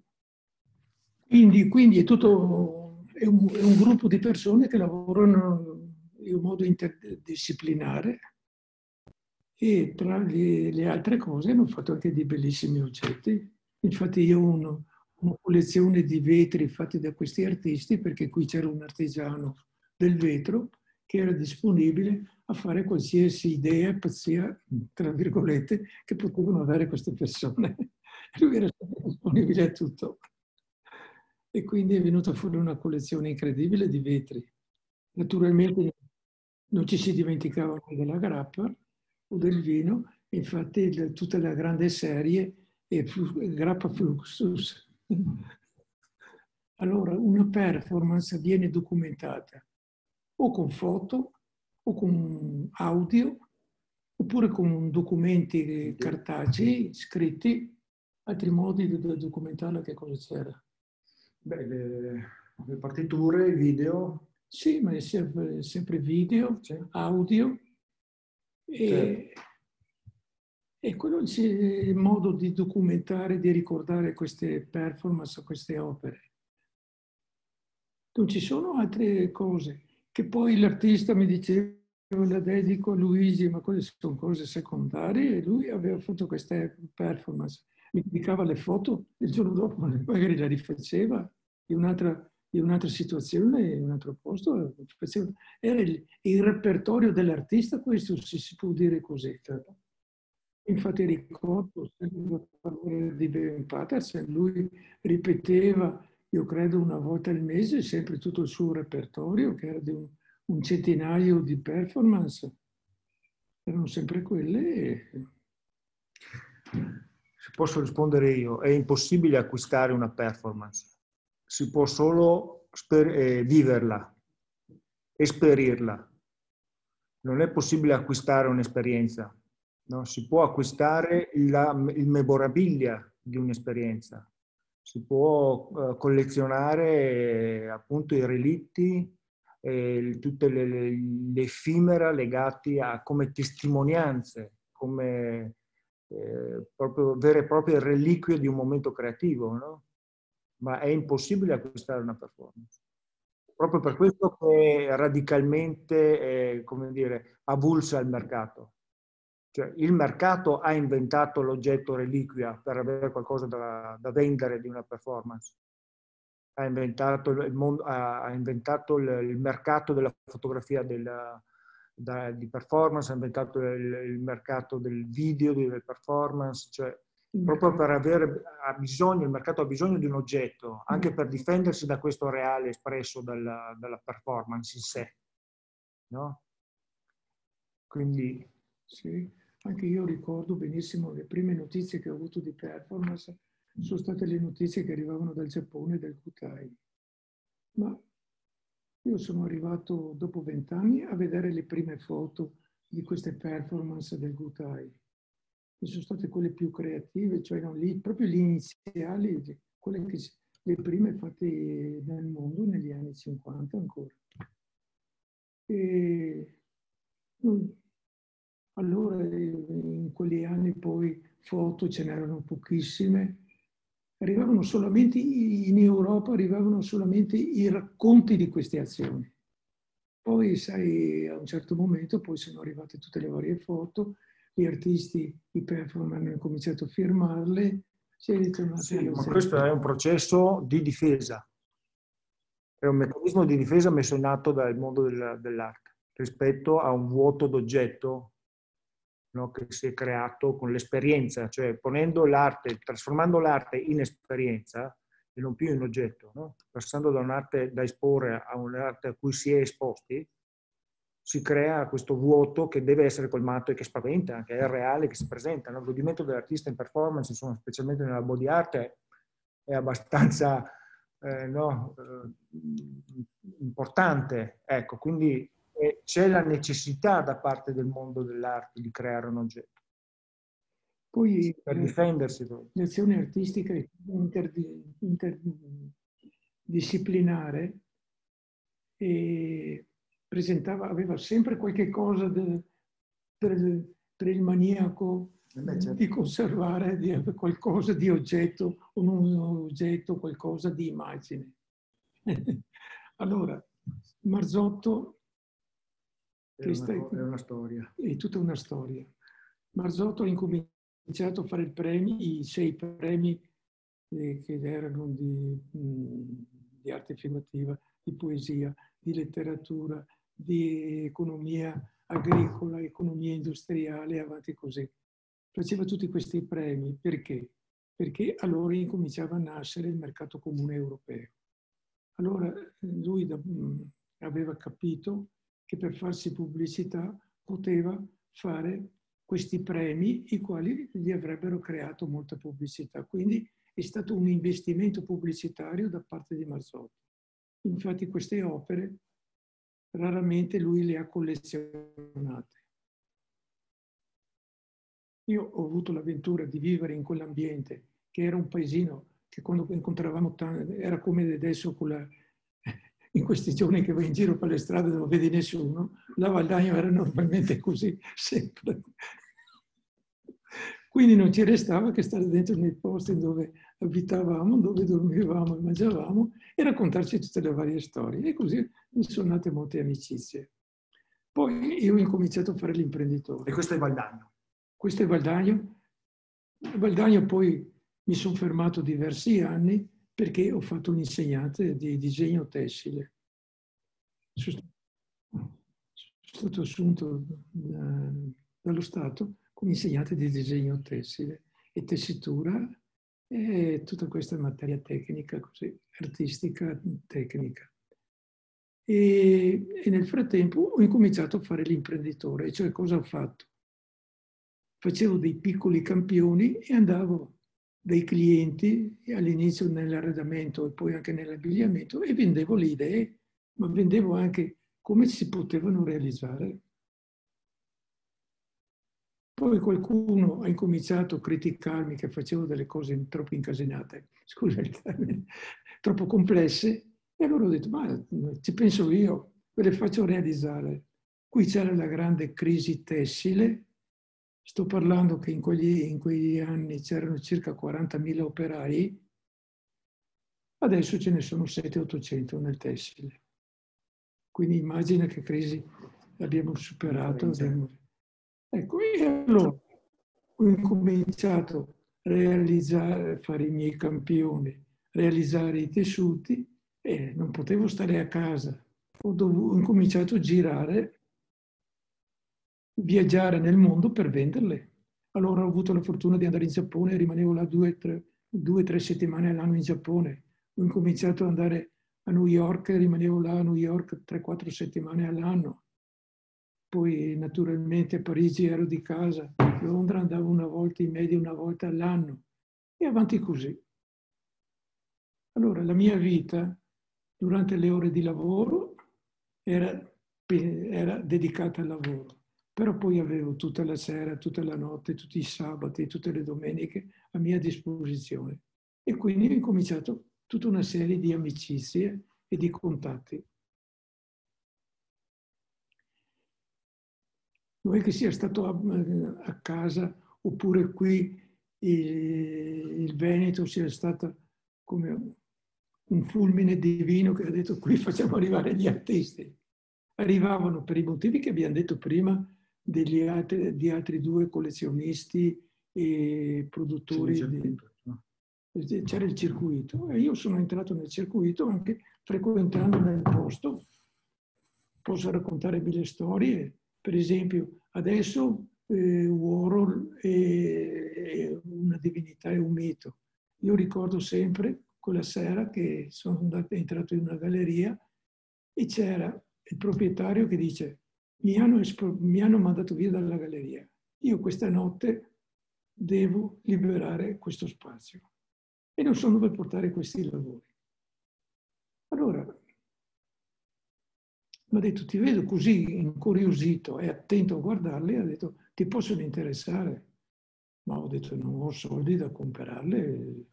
Quindi, quindi è tutto, è un, è un, gruppo di persone che lavorano in un modo interdisciplinare e tra le, le altre cose hanno fatto anche dei bellissimi oggetti. Infatti io ho uno, una collezione di vetri fatti da questi artisti perché qui c'era un artigiano del vetro che era disponibile a fare qualsiasi idea, pazzia, tra virgolette, che potevano avere queste persone. Lui era disponibile a tutto. E quindi è venuta fuori una collezione incredibile di vetri. Naturalmente non ci si dimenticava della grappa o del vino, infatti tutta la grande serie è grappa fluxus. Allora, una performance viene documentata o con foto o con audio oppure con documenti cartacei scritti, altri modi di documentare che cosa c'era. Beh, le, le partiture, i video. Sì, ma è sempre, sempre video, sì. audio e, e quello è il modo di documentare, di ricordare queste performance, queste opere. Non ci sono altre cose che poi l'artista mi diceva la dedico a Luigi, ma quelle sono cose secondarie e lui aveva fatto queste performance. Mi indicava le foto, il giorno dopo magari le rifaceva in un'altra, in un'altra situazione, in un altro posto. Era il, il repertorio dell'artista, questo se si può dire così. Infatti ricordo sempre di Ben Patterson, lui ripeteva io credo una volta al mese, sempre tutto il suo repertorio, che era di un, un centinaio di performance, erano sempre quelle. E... Se posso rispondere io, è impossibile acquistare una performance, si può solo eh, viverla, esperirla. Non è possibile acquistare un'esperienza, no? si può acquistare la, il memorabilia di un'esperienza si può eh, collezionare eh, appunto i relitti, eh, tutte le, le, le effimera legate a come testimonianze, come eh, proprio vere e proprie reliquie di un momento creativo, no? Ma è impossibile acquistare una performance. Proprio per questo che radicalmente, eh, come dire, avulsa il mercato. Cioè, il mercato ha inventato l'oggetto reliquia per avere qualcosa da, da vendere di una performance. Ha inventato il, mondo, ha inventato il, il mercato della fotografia della, da, di performance, ha inventato il, il, mercato del video, delle performance, cioè proprio per avere ha bisogno, il mercato ha bisogno di un oggetto, anche per difendersi da questo reale espresso dalla, dalla performance in sé. No? Quindi sì. Anche io ricordo benissimo le prime notizie che ho avuto di performance sono state le notizie che arrivavano dal Giappone e dal Kutai. Ma io sono arrivato dopo vent'anni a vedere le prime foto di queste performance del Kutai. E sono state quelle più creative, cioè non lì, proprio le iniziali, quelle che, le prime fatte nel mondo negli anni 50 ancora. E allora in quegli anni poi foto ce n'erano pochissime. Arrivavano solamente in Europa, arrivavano solamente i racconti di queste azioni. Poi, sai, a un certo momento poi sono arrivate tutte le varie foto, gli artisti, i performer hanno cominciato a firmarle, si è ritornato sì, ma questo è un processo di difesa, è un meccanismo di difesa messo in atto dal mondo dell'arte rispetto a un vuoto d'oggetto no, che si è creato con l'esperienza, cioè ponendo l'arte, trasformando l'arte in esperienza e non più in oggetto, no? passando da un'arte da esporre a un'arte a cui si è esposti, si crea questo vuoto che deve essere colmato e che spaventa, che è reale, che si presenta. Il godimento dell'artista in performance, insomma, specialmente nella body art, è, è abbastanza eh, no, eh, importante. Ecco, quindi eh, c'è la necessità da parte del mondo dell'arte di creare un oggetto. Poi per eh, difendersi. L'azione artistica interdisciplinare e presentava, aveva sempre qualche cosa de, per, per, il maniaco eh Beh, certo. di conservare di, qualcosa di oggetto, un, oggetto, qualcosa di immagine. allora, Marzotto è una, è una, storia. È tutta una storia. Marzotto ha incominciato a fare premi, i sei premi eh, che erano di, mh, mm, di arte filmativa, di poesia, di letteratura, di economia agricola, economia industriale, avanti così. Faceva tutti questi premi perché? Perché allora incominciava a nascere il mercato comune europeo. Allora lui da, mh, aveva capito che per farsi pubblicità poteva fare questi premi, i quali gli avrebbero creato molta pubblicità. Quindi è stato un investimento pubblicitario da parte di Marzotto. Infatti queste opere raramente lui le ha collezionate. Io ho avuto l'avventura di vivere in quell'ambiente, che era un paesino che quando incontravamo era come adesso la, in questi giorni che vai in giro per le strade non vedi nessuno, la Valdagno era normalmente così, sempre. Quindi non ci restava che stare dentro nei posti dove abitavamo, dove dormivamo e mangiavamo e raccontarci tutte le varie storie. E così mi sono nate molte amicizie. Poi io ho incominciato a fare l'imprenditore. E questo è Valdagno? Questo è Valdagno. Valdagno poi mi sono fermato diversi anni perché ho fatto un insegnante di disegno tessile. Sono stato assunto da, dallo Stato come insegnante di disegno tessile e tessitura e tutta questa materia tecnica, così, artistica, tecnica. E, e, nel frattempo ho incominciato a fare l'imprenditore, cioè cosa ho fatto? Facevo dei piccoli campioni e andavo dai clienti all'inizio nell'arredamento e poi anche nell'abbigliamento e vendevo le idee, ma vendevo anche come si potevano realizzare. Poi qualcuno ha incominciato a criticarmi che facevo delle cose troppo incasinate, scusa il termine, troppo complesse, e allora ho detto, ma ci penso io, ve le faccio realizzare. Qui c'era la grande crisi tessile, sto parlando che in quegli, in quegli anni c'erano circa 40.000 operai, adesso ce ne sono 700-800 nel tessile. Quindi immagina che crisi abbiamo superato. Abbiamo, Ecco, e allora ho incominciato a realizzare, fare i miei campioni, realizzare i tessuti e non potevo stare a casa. Ho, dovuto, ho incominciato a girare, viaggiare nel mondo per venderle. Allora ho avuto la fortuna di andare in Giappone, rimanevo là due o tre, tre settimane all'anno in Giappone. Ho incominciato ad andare a New York, rimanevo là a New York 3-4 settimane all'anno poi naturalmente a Parigi ero di casa, a Londra andavo una volta in media, una volta all'anno e avanti così. Allora la mia vita durante le ore di lavoro era, era dedicata al lavoro, però poi avevo tutta la sera, tutta la notte, tutti i sabati, tutte le domeniche a mia disposizione e quindi ho incominciato tutta una serie di amicizie e di contatti. Vuoi che sia stato a, a casa oppure qui il, il Veneto sia stato come un fulmine divino che ha detto qui facciamo arrivare gli artisti. Arrivavano per i motivi che abbiamo detto prima degli altri, di altri due collezionisti e produttori. Di, c'era il circuito e io sono entrato nel circuito anche frequentando nel posto. Posso raccontare mille storie per esempio, adesso eh, Warhol è, una divinità, è un mito. Io ricordo sempre quella sera che sono andato, entrato in una galleria e c'era il proprietario che dice mi hanno, mi hanno mandato via dalla galleria. Io questa notte devo liberare questo spazio e non so dove portare questi lavori. Allora, mi ha detto, ti vedo così incuriosito e attento a guardarli, ha detto, ti possono interessare? Ma ho detto, non ho soldi da comprarle.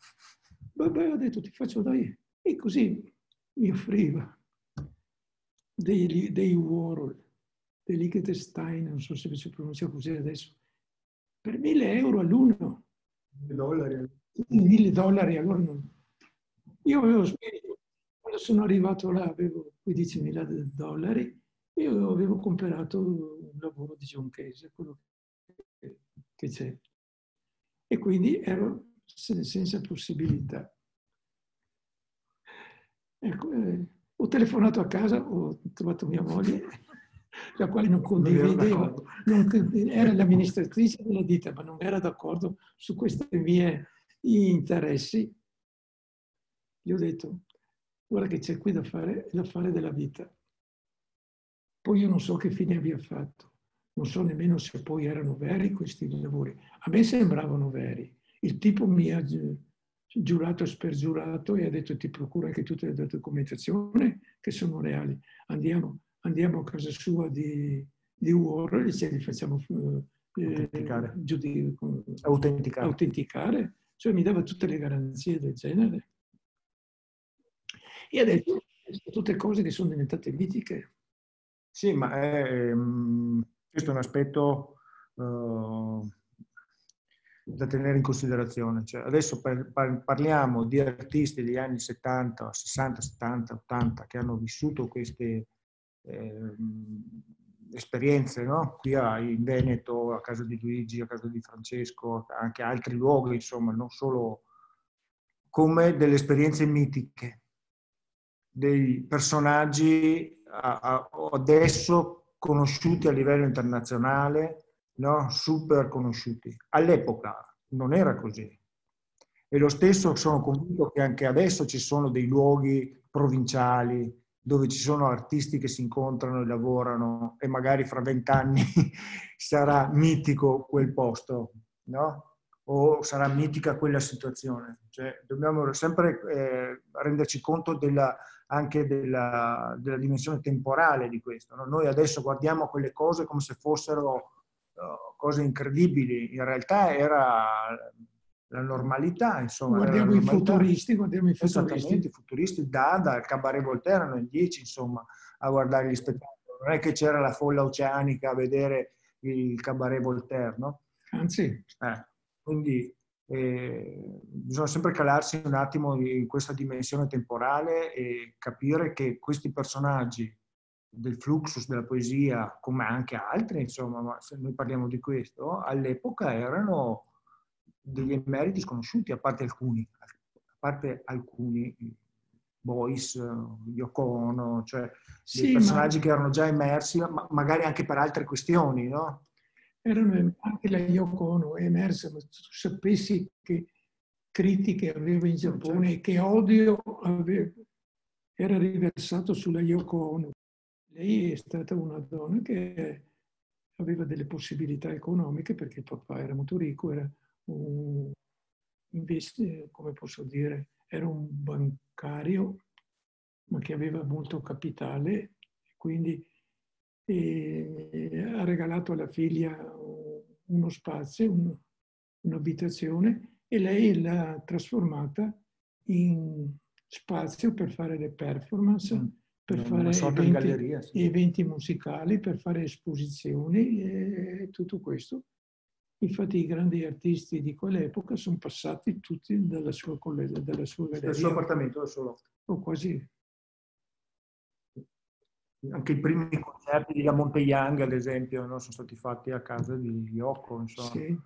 Vabbè, ho detto, ti faccio dai. E così mi offriva dei, dei Warhol, dei Liechtenstein, non so se si pronuncia così adesso, per mille euro all'uno. Mille dollari. Mille dollari allora non... Io avevo spirito, quando sono arrivato là avevo 15 mila dollari e avevo comprato un lavoro di John Case, quello che c'è. E quindi ero senza possibilità. Ecco, eh, ho telefonato a casa, ho trovato mia moglie, la quale non condivideva, non, era l'amministratrice della ditta, ma non era d'accordo su questi miei interessi. Gli ho detto, guarda che c'è qui da fare l'affare della vita. Poi io non so che fine abbia fatto, non so nemmeno se poi erano veri questi lavori. A me sembravano veri. Il tipo mi ha giurato e spergiurato e ha detto ti procuro anche tutte le documentazioni che sono reali. Andiamo, andiamo a casa sua di, di Warhol e ce li facciamo eh, autenticare. Giudi, autenticare. autenticare. Cioè mi dava tutte le garanzie del genere. E ha detto tutte cose che sono diventate mitiche. Sì, ma è, ehm, questo è un aspetto uh, da tenere in considerazione. Cioè, adesso par- par- parliamo di artisti degli anni 70, 60, 70, 80 che hanno vissuto queste eh, esperienze, no? qui a, in Veneto, a casa di Luigi, a casa di Francesco, anche altri luoghi, insomma, non solo come delle esperienze mitiche, dei personaggi adesso conosciuti a livello internazionale, no? super conosciuti. All'epoca non era così. E lo stesso sono convinto che anche adesso ci sono dei luoghi provinciali dove ci sono artisti che si incontrano e lavorano e magari fra vent'anni sarà mitico quel posto, no? O sarà mitica quella situazione. Cioè, dobbiamo sempre eh, renderci conto della, anche della, della, dimensione temporale di questo. No? Noi adesso guardiamo quelle cose come se fossero cose incredibili, in realtà era la normalità, insomma. Guardiamo i futuristi, guardiamo i futuristi. i futuristi, da, dal Cabaret Voltaire nel 10, insomma, a guardare gli spettacoli. Non è che c'era la folla oceanica a vedere il Cabaret Voltaire, no? Anzi. Eh, quindi eh, bisogna sempre calarsi un attimo in questa dimensione temporale e capire che questi personaggi del fluxus della poesia, come anche altri, insomma, ma se noi parliamo di questo, all'epoca erano degli emeriti sconosciuti, a parte alcuni, a parte alcuni Boys, Yoko Ono, cioè sì, personaggi ma... che erano già emersi, ma magari anche per altre questioni, no? Erano anche la Yoko Ono è emersa, ma tu sapessi che critiche aveva in Giappone e che odio aveva, era riversato sulla Yoko Ono. Lei è stata una donna che aveva delle possibilità economiche perché il papà era molto ricco, era un, investi, come posso dire, era un bancario, ma che aveva molto capitale, quindi e, ha regalato alla figlia uno spazio, un, un'abitazione e lei l'ha trasformata in spazio per fare le performance. Mm per fare eventi, galleria, sì. eventi, musicali, per fare esposizioni e tutto questo. Infatti i grandi artisti di quell'epoca sono passati tutti dalla sua, dalla sua galleria. Dal suo appartamento, dal suo loft. O quasi. Anche i primi concerti di La Monte Young, ad esempio, no? sono stati fatti a casa di Yoko, insomma. Sì.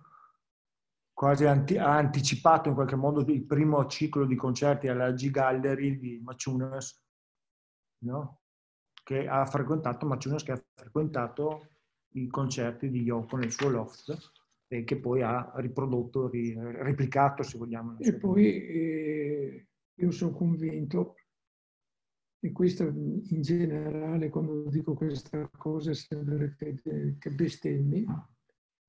Quasi anti- ha anticipato in qualche modo il primo ciclo di concerti alla G Gallery di Maciunas, no? che ha frequentato, Maciunas che ha frequentato i concerti di Yoko nel suo loft e che poi ha riprodotto, ri, replicato se vogliamo. E poi eh, io sono convinto e questo in generale, quando dico questa cosa, sembra che, che bestemmi,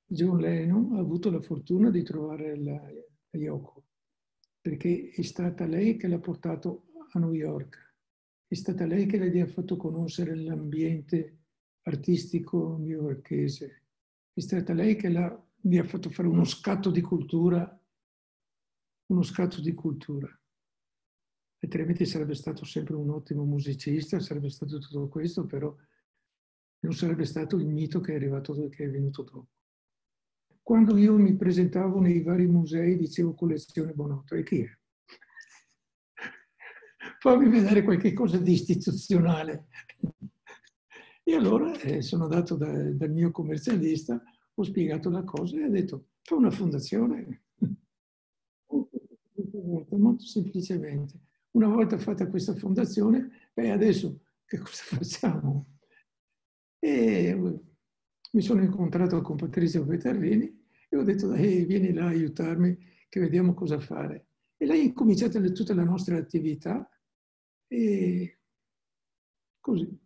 John Lennon ha avuto la fortuna di trovare la Yoko, perché è stata lei che l'ha portato a New York, è stata lei che gli ha fatto conoscere l'ambiente artistico newyorkese, è stata lei che gli ha fatto fare uno scatto di cultura, uno scatto di cultura altrimenti sarebbe stato sempre un ottimo musicista, sarebbe stato tutto questo, però non sarebbe stato il mito che è arrivato, che è venuto dopo. Quando io mi presentavo nei vari musei dicevo collezione Bonotto, e chi è? Fammi vedere qualche cosa di istituzionale. E allora eh, sono andato da, dal mio commercialista, ho spiegato la cosa e ha detto, fa una fondazione. Molto semplicemente. Una volta fatta questa fondazione, beh, adesso che cosa facciamo? E mi sono incontrato con Patrizia Peterlini e ho detto, hey, vieni là a aiutarmi, che vediamo cosa fare. E lei ha incominciato tutta la nostra attività e così.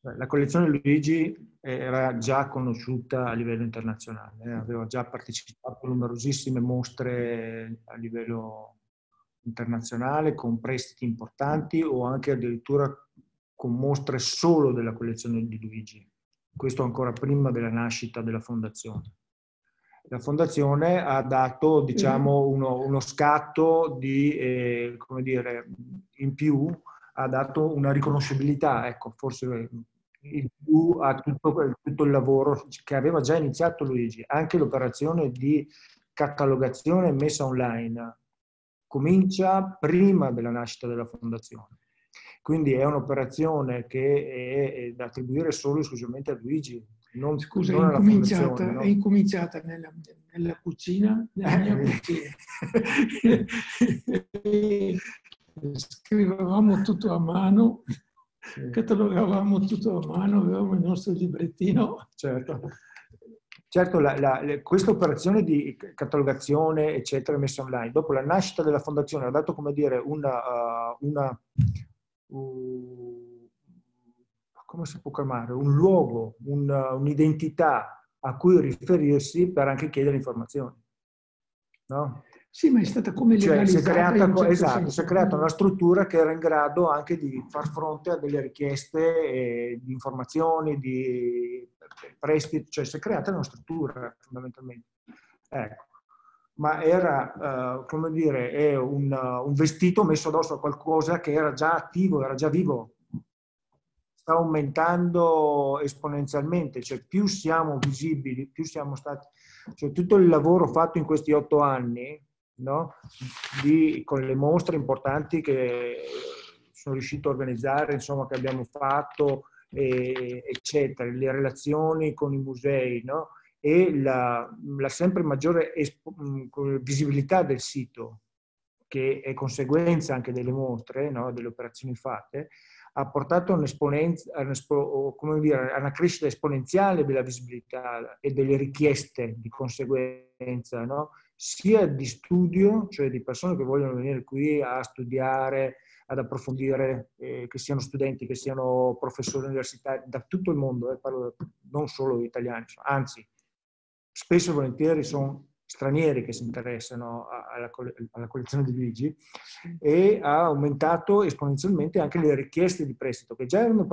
La collezione Luigi era già conosciuta a livello internazionale, eh, aveva già partecipato a numerosissime mostre a livello internazionale con prestiti importanti o anche addirittura con mostre solo della collezione di Luigi. Questo ancora prima della nascita della fondazione. La fondazione ha dato, diciamo, mm-hmm. uno, uno scatto di, eh, come dire, in più, ha dato una riconoscibilità, ecco, forse in più a tutto, tutto il lavoro che aveva già iniziato Luigi, anche l'operazione di catalogazione messa online comincia prima della nascita della fondazione. Quindi è un'operazione che è, da attribuire solo e esclusivamente a Luigi. Non, Scusa, non è, incominciata, no? è incominciata nella, nella cucina, nella mia cucina. Scrivevamo tutto a mano, catalogavamo tutto a mano, avevamo il nostro librettino. Certo. Certo, questa operazione di catalogazione, eccetera, messa online, dopo la nascita della fondazione, ha dato, come dire, una, uh, una uh, come si può chiamare, un luogo, un, un'identità a cui riferirsi per anche chiedere informazioni. No? Sì, ma è stata come. Cioè, si è creata, esatto, si è creata una struttura che era in grado anche di far fronte a delle richieste eh, di informazioni, di prestiti, cioè si è creata una struttura fondamentalmente. Ecco. Ma era, uh, come dire, è un, uh, un, vestito messo addosso a qualcosa che era già attivo, era già vivo. Sta aumentando esponenzialmente, cioè più siamo visibili, più siamo stati... Cioè tutto il lavoro fatto in questi otto anni, no? Di, con le mostre importanti che sono riuscito a organizzare, insomma, che abbiamo fatto, eh, eccetera, le relazioni con i musei, no? e la, la sempre maggiore espo, visibilità del sito, che è conseguenza anche delle mostre, no? delle operazioni fatte, ha portato a una crescita esponenziale della visibilità e delle richieste di conseguenza, no? Sia di studio, cioè di persone che vogliono venire qui a studiare, ad approfondire, eh, che siano studenti, che siano professori universitari, da tutto il mondo, eh, parlo non solo italiani, anzi, spesso e volentieri sono stranieri che si interessano alla, alla collezione di Luigi e ha aumentato esponenzialmente anche le richieste di prestito che già erano,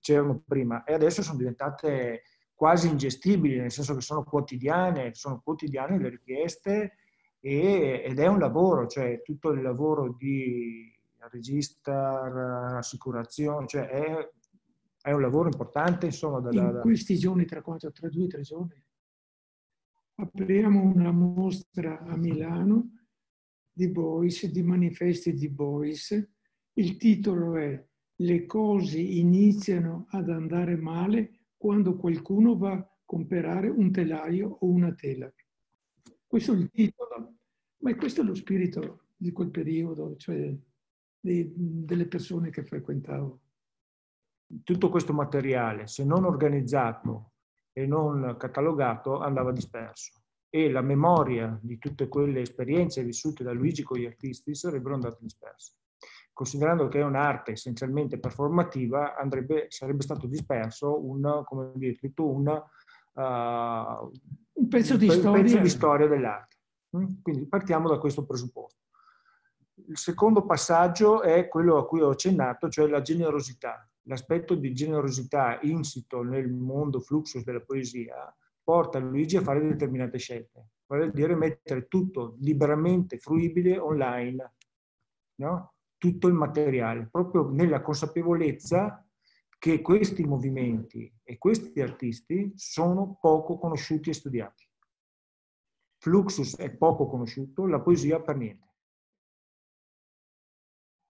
c'erano prima e adesso sono diventate quasi ingestibili, nel senso che sono quotidiane, sono quotidiane le richieste e, ed è un lavoro, cioè tutto il lavoro di regista, assicurazione, cioè è, è, un lavoro importante insomma. Da, In da, questi giorni, tra, quanto, tra due o tre giorni, apriamo una mostra a Milano di Boys, di manifesti di Boys. Il titolo è Le cose iniziano ad andare male quando qualcuno va a comprare un telaio o una tela. Questo è il titolo, ma questo è lo spirito di quel periodo, cioè di, delle persone che frequentavo. Tutto questo materiale, se non organizzato e non catalogato, andava disperso e la memoria di tutte quelle esperienze vissute da Luigi con gli artisti sarebbero andate disperse. Considerando che è un'arte essenzialmente performativa, andrebbe, sarebbe stato disperso un, come dire, tutto un, uh, un pezzo, di, un storia. pezzo di storia dell'arte. Mm? Quindi partiamo da questo presupposto. Il secondo passaggio è quello a cui ho accennato, cioè la generosità. L'aspetto di generosità insito nel mondo fluxus della poesia porta Luigi a fare determinate scelte, vale a dire mettere tutto liberamente fruibile online, no? Tutto il materiale, proprio nella consapevolezza che questi movimenti e questi artisti sono poco conosciuti e studiati. Fluxus è poco conosciuto, la poesia per niente.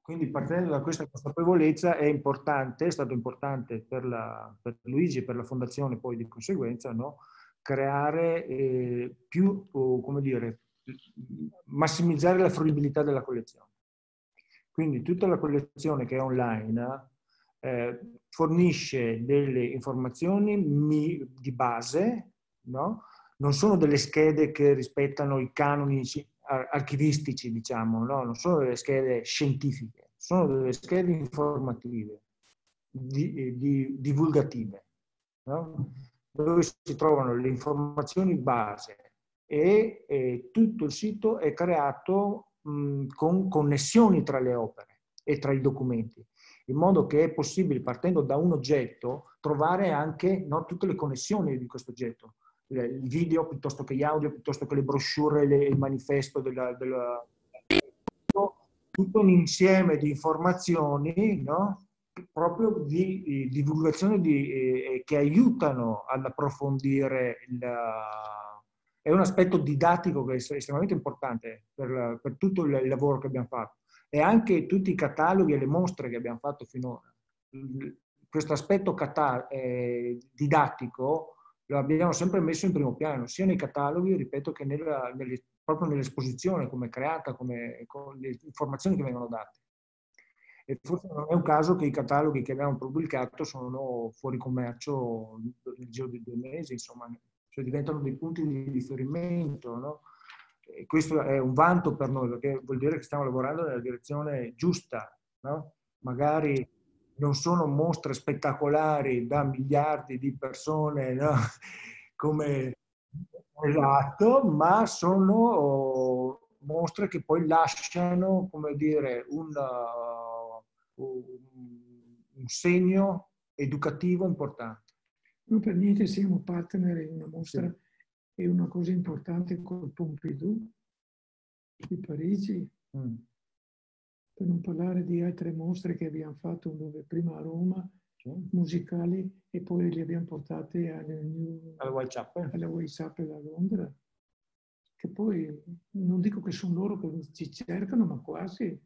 Quindi partendo da questa consapevolezza è importante, è stato importante per, la, per Luigi e per la fondazione poi di conseguenza, no? creare eh, più, come dire, massimizzare la fruibilità della collezione. Quindi tutta la collezione che è online eh, fornisce delle informazioni mi, di base, no? non sono delle schede che rispettano i canoni archivistici, diciamo, no? non sono delle schede scientifiche, sono delle schede informative, di, di, divulgative, no? dove si trovano le informazioni base e, e tutto il sito è creato con connessioni tra le opere e tra i documenti, in modo che è possibile, partendo da un oggetto, trovare anche no, tutte le connessioni di questo oggetto il video piuttosto che gli audio, piuttosto che le brochure, le, il manifesto della, della, tutto un insieme di informazioni no? proprio di, di divulgazione di, eh, che aiutano ad approfondire il, è un aspetto didattico che è estremamente importante per, per, tutto il lavoro che abbiamo fatto e anche tutti i cataloghi e le mostre che abbiamo fatto finora. Questo aspetto cata- eh, didattico lo abbiamo sempre messo in primo piano, sia nei cataloghi, ripeto, che nella, nelle, proprio nell'esposizione, come creata, come, con le informazioni che vengono date. E forse non è un caso che i cataloghi che abbiamo pubblicato sono fuori commercio nel giro di due mesi, insomma, cioè diventano dei punti di riferimento, no? Questo è un vanto per noi, perché vuol dire che stiamo lavorando nella direzione giusta, no? Magari non sono mostre spettacolari da miliardi di persone no? come esatto, ma sono mostre che poi lasciano, come dire, un, uh, un segno educativo importante. Non per niente siamo partner in una mostra sì. e una cosa importante col Pompidou di Parigi. Mm per non parlare di altre mostre che abbiamo fatto dove prima a Roma, musicali, e poi li abbiamo portate alla, New, alla Whitechapel. alla Whitechapel a Londra, che poi non dico che sono loro che ci cercano, ma quasi,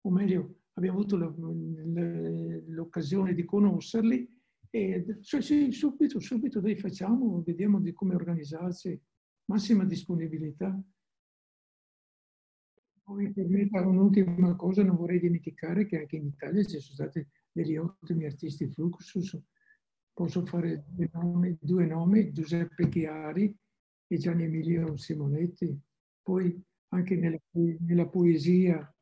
o meglio, abbiamo avuto l'occasione di conoscerli e sì, sì, subito, subito dai facciamo, vediamo di come organizzarsi, massima disponibilità. Poi per me un'ultima cosa, non vorrei dimenticare che anche in Italia ci sono stati degli ottimi artisti Fluxus. Posso fare due nomi, due nomi Giuseppe Chiari e Gianni Emilio Simonetti. Poi anche nella, nella poesia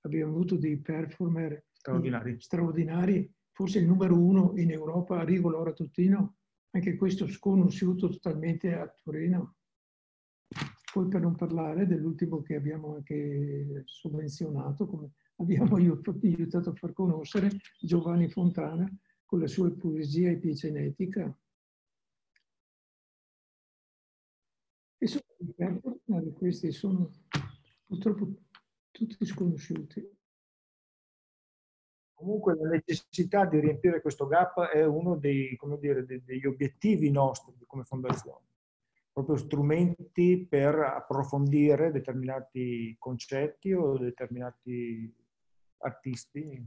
abbiamo avuto dei performer straordinari. straordinari. Forse il numero uno in Europa, Arrigo Laura Tuttino, anche questo sconosciuto totalmente a Torino. Poi per non parlare dell'ultimo che abbiamo anche sovvenzionato, come abbiamo aiutato a far conoscere, Giovanni Fontana, con la sua poesia epigenetica. E sono, questi sono purtroppo tutti sconosciuti. Comunque la necessità di riempire questo gap è uno dei, dire, degli obiettivi nostri come fondazione. Proprio strumenti per approfondire determinati concetti o determinati artisti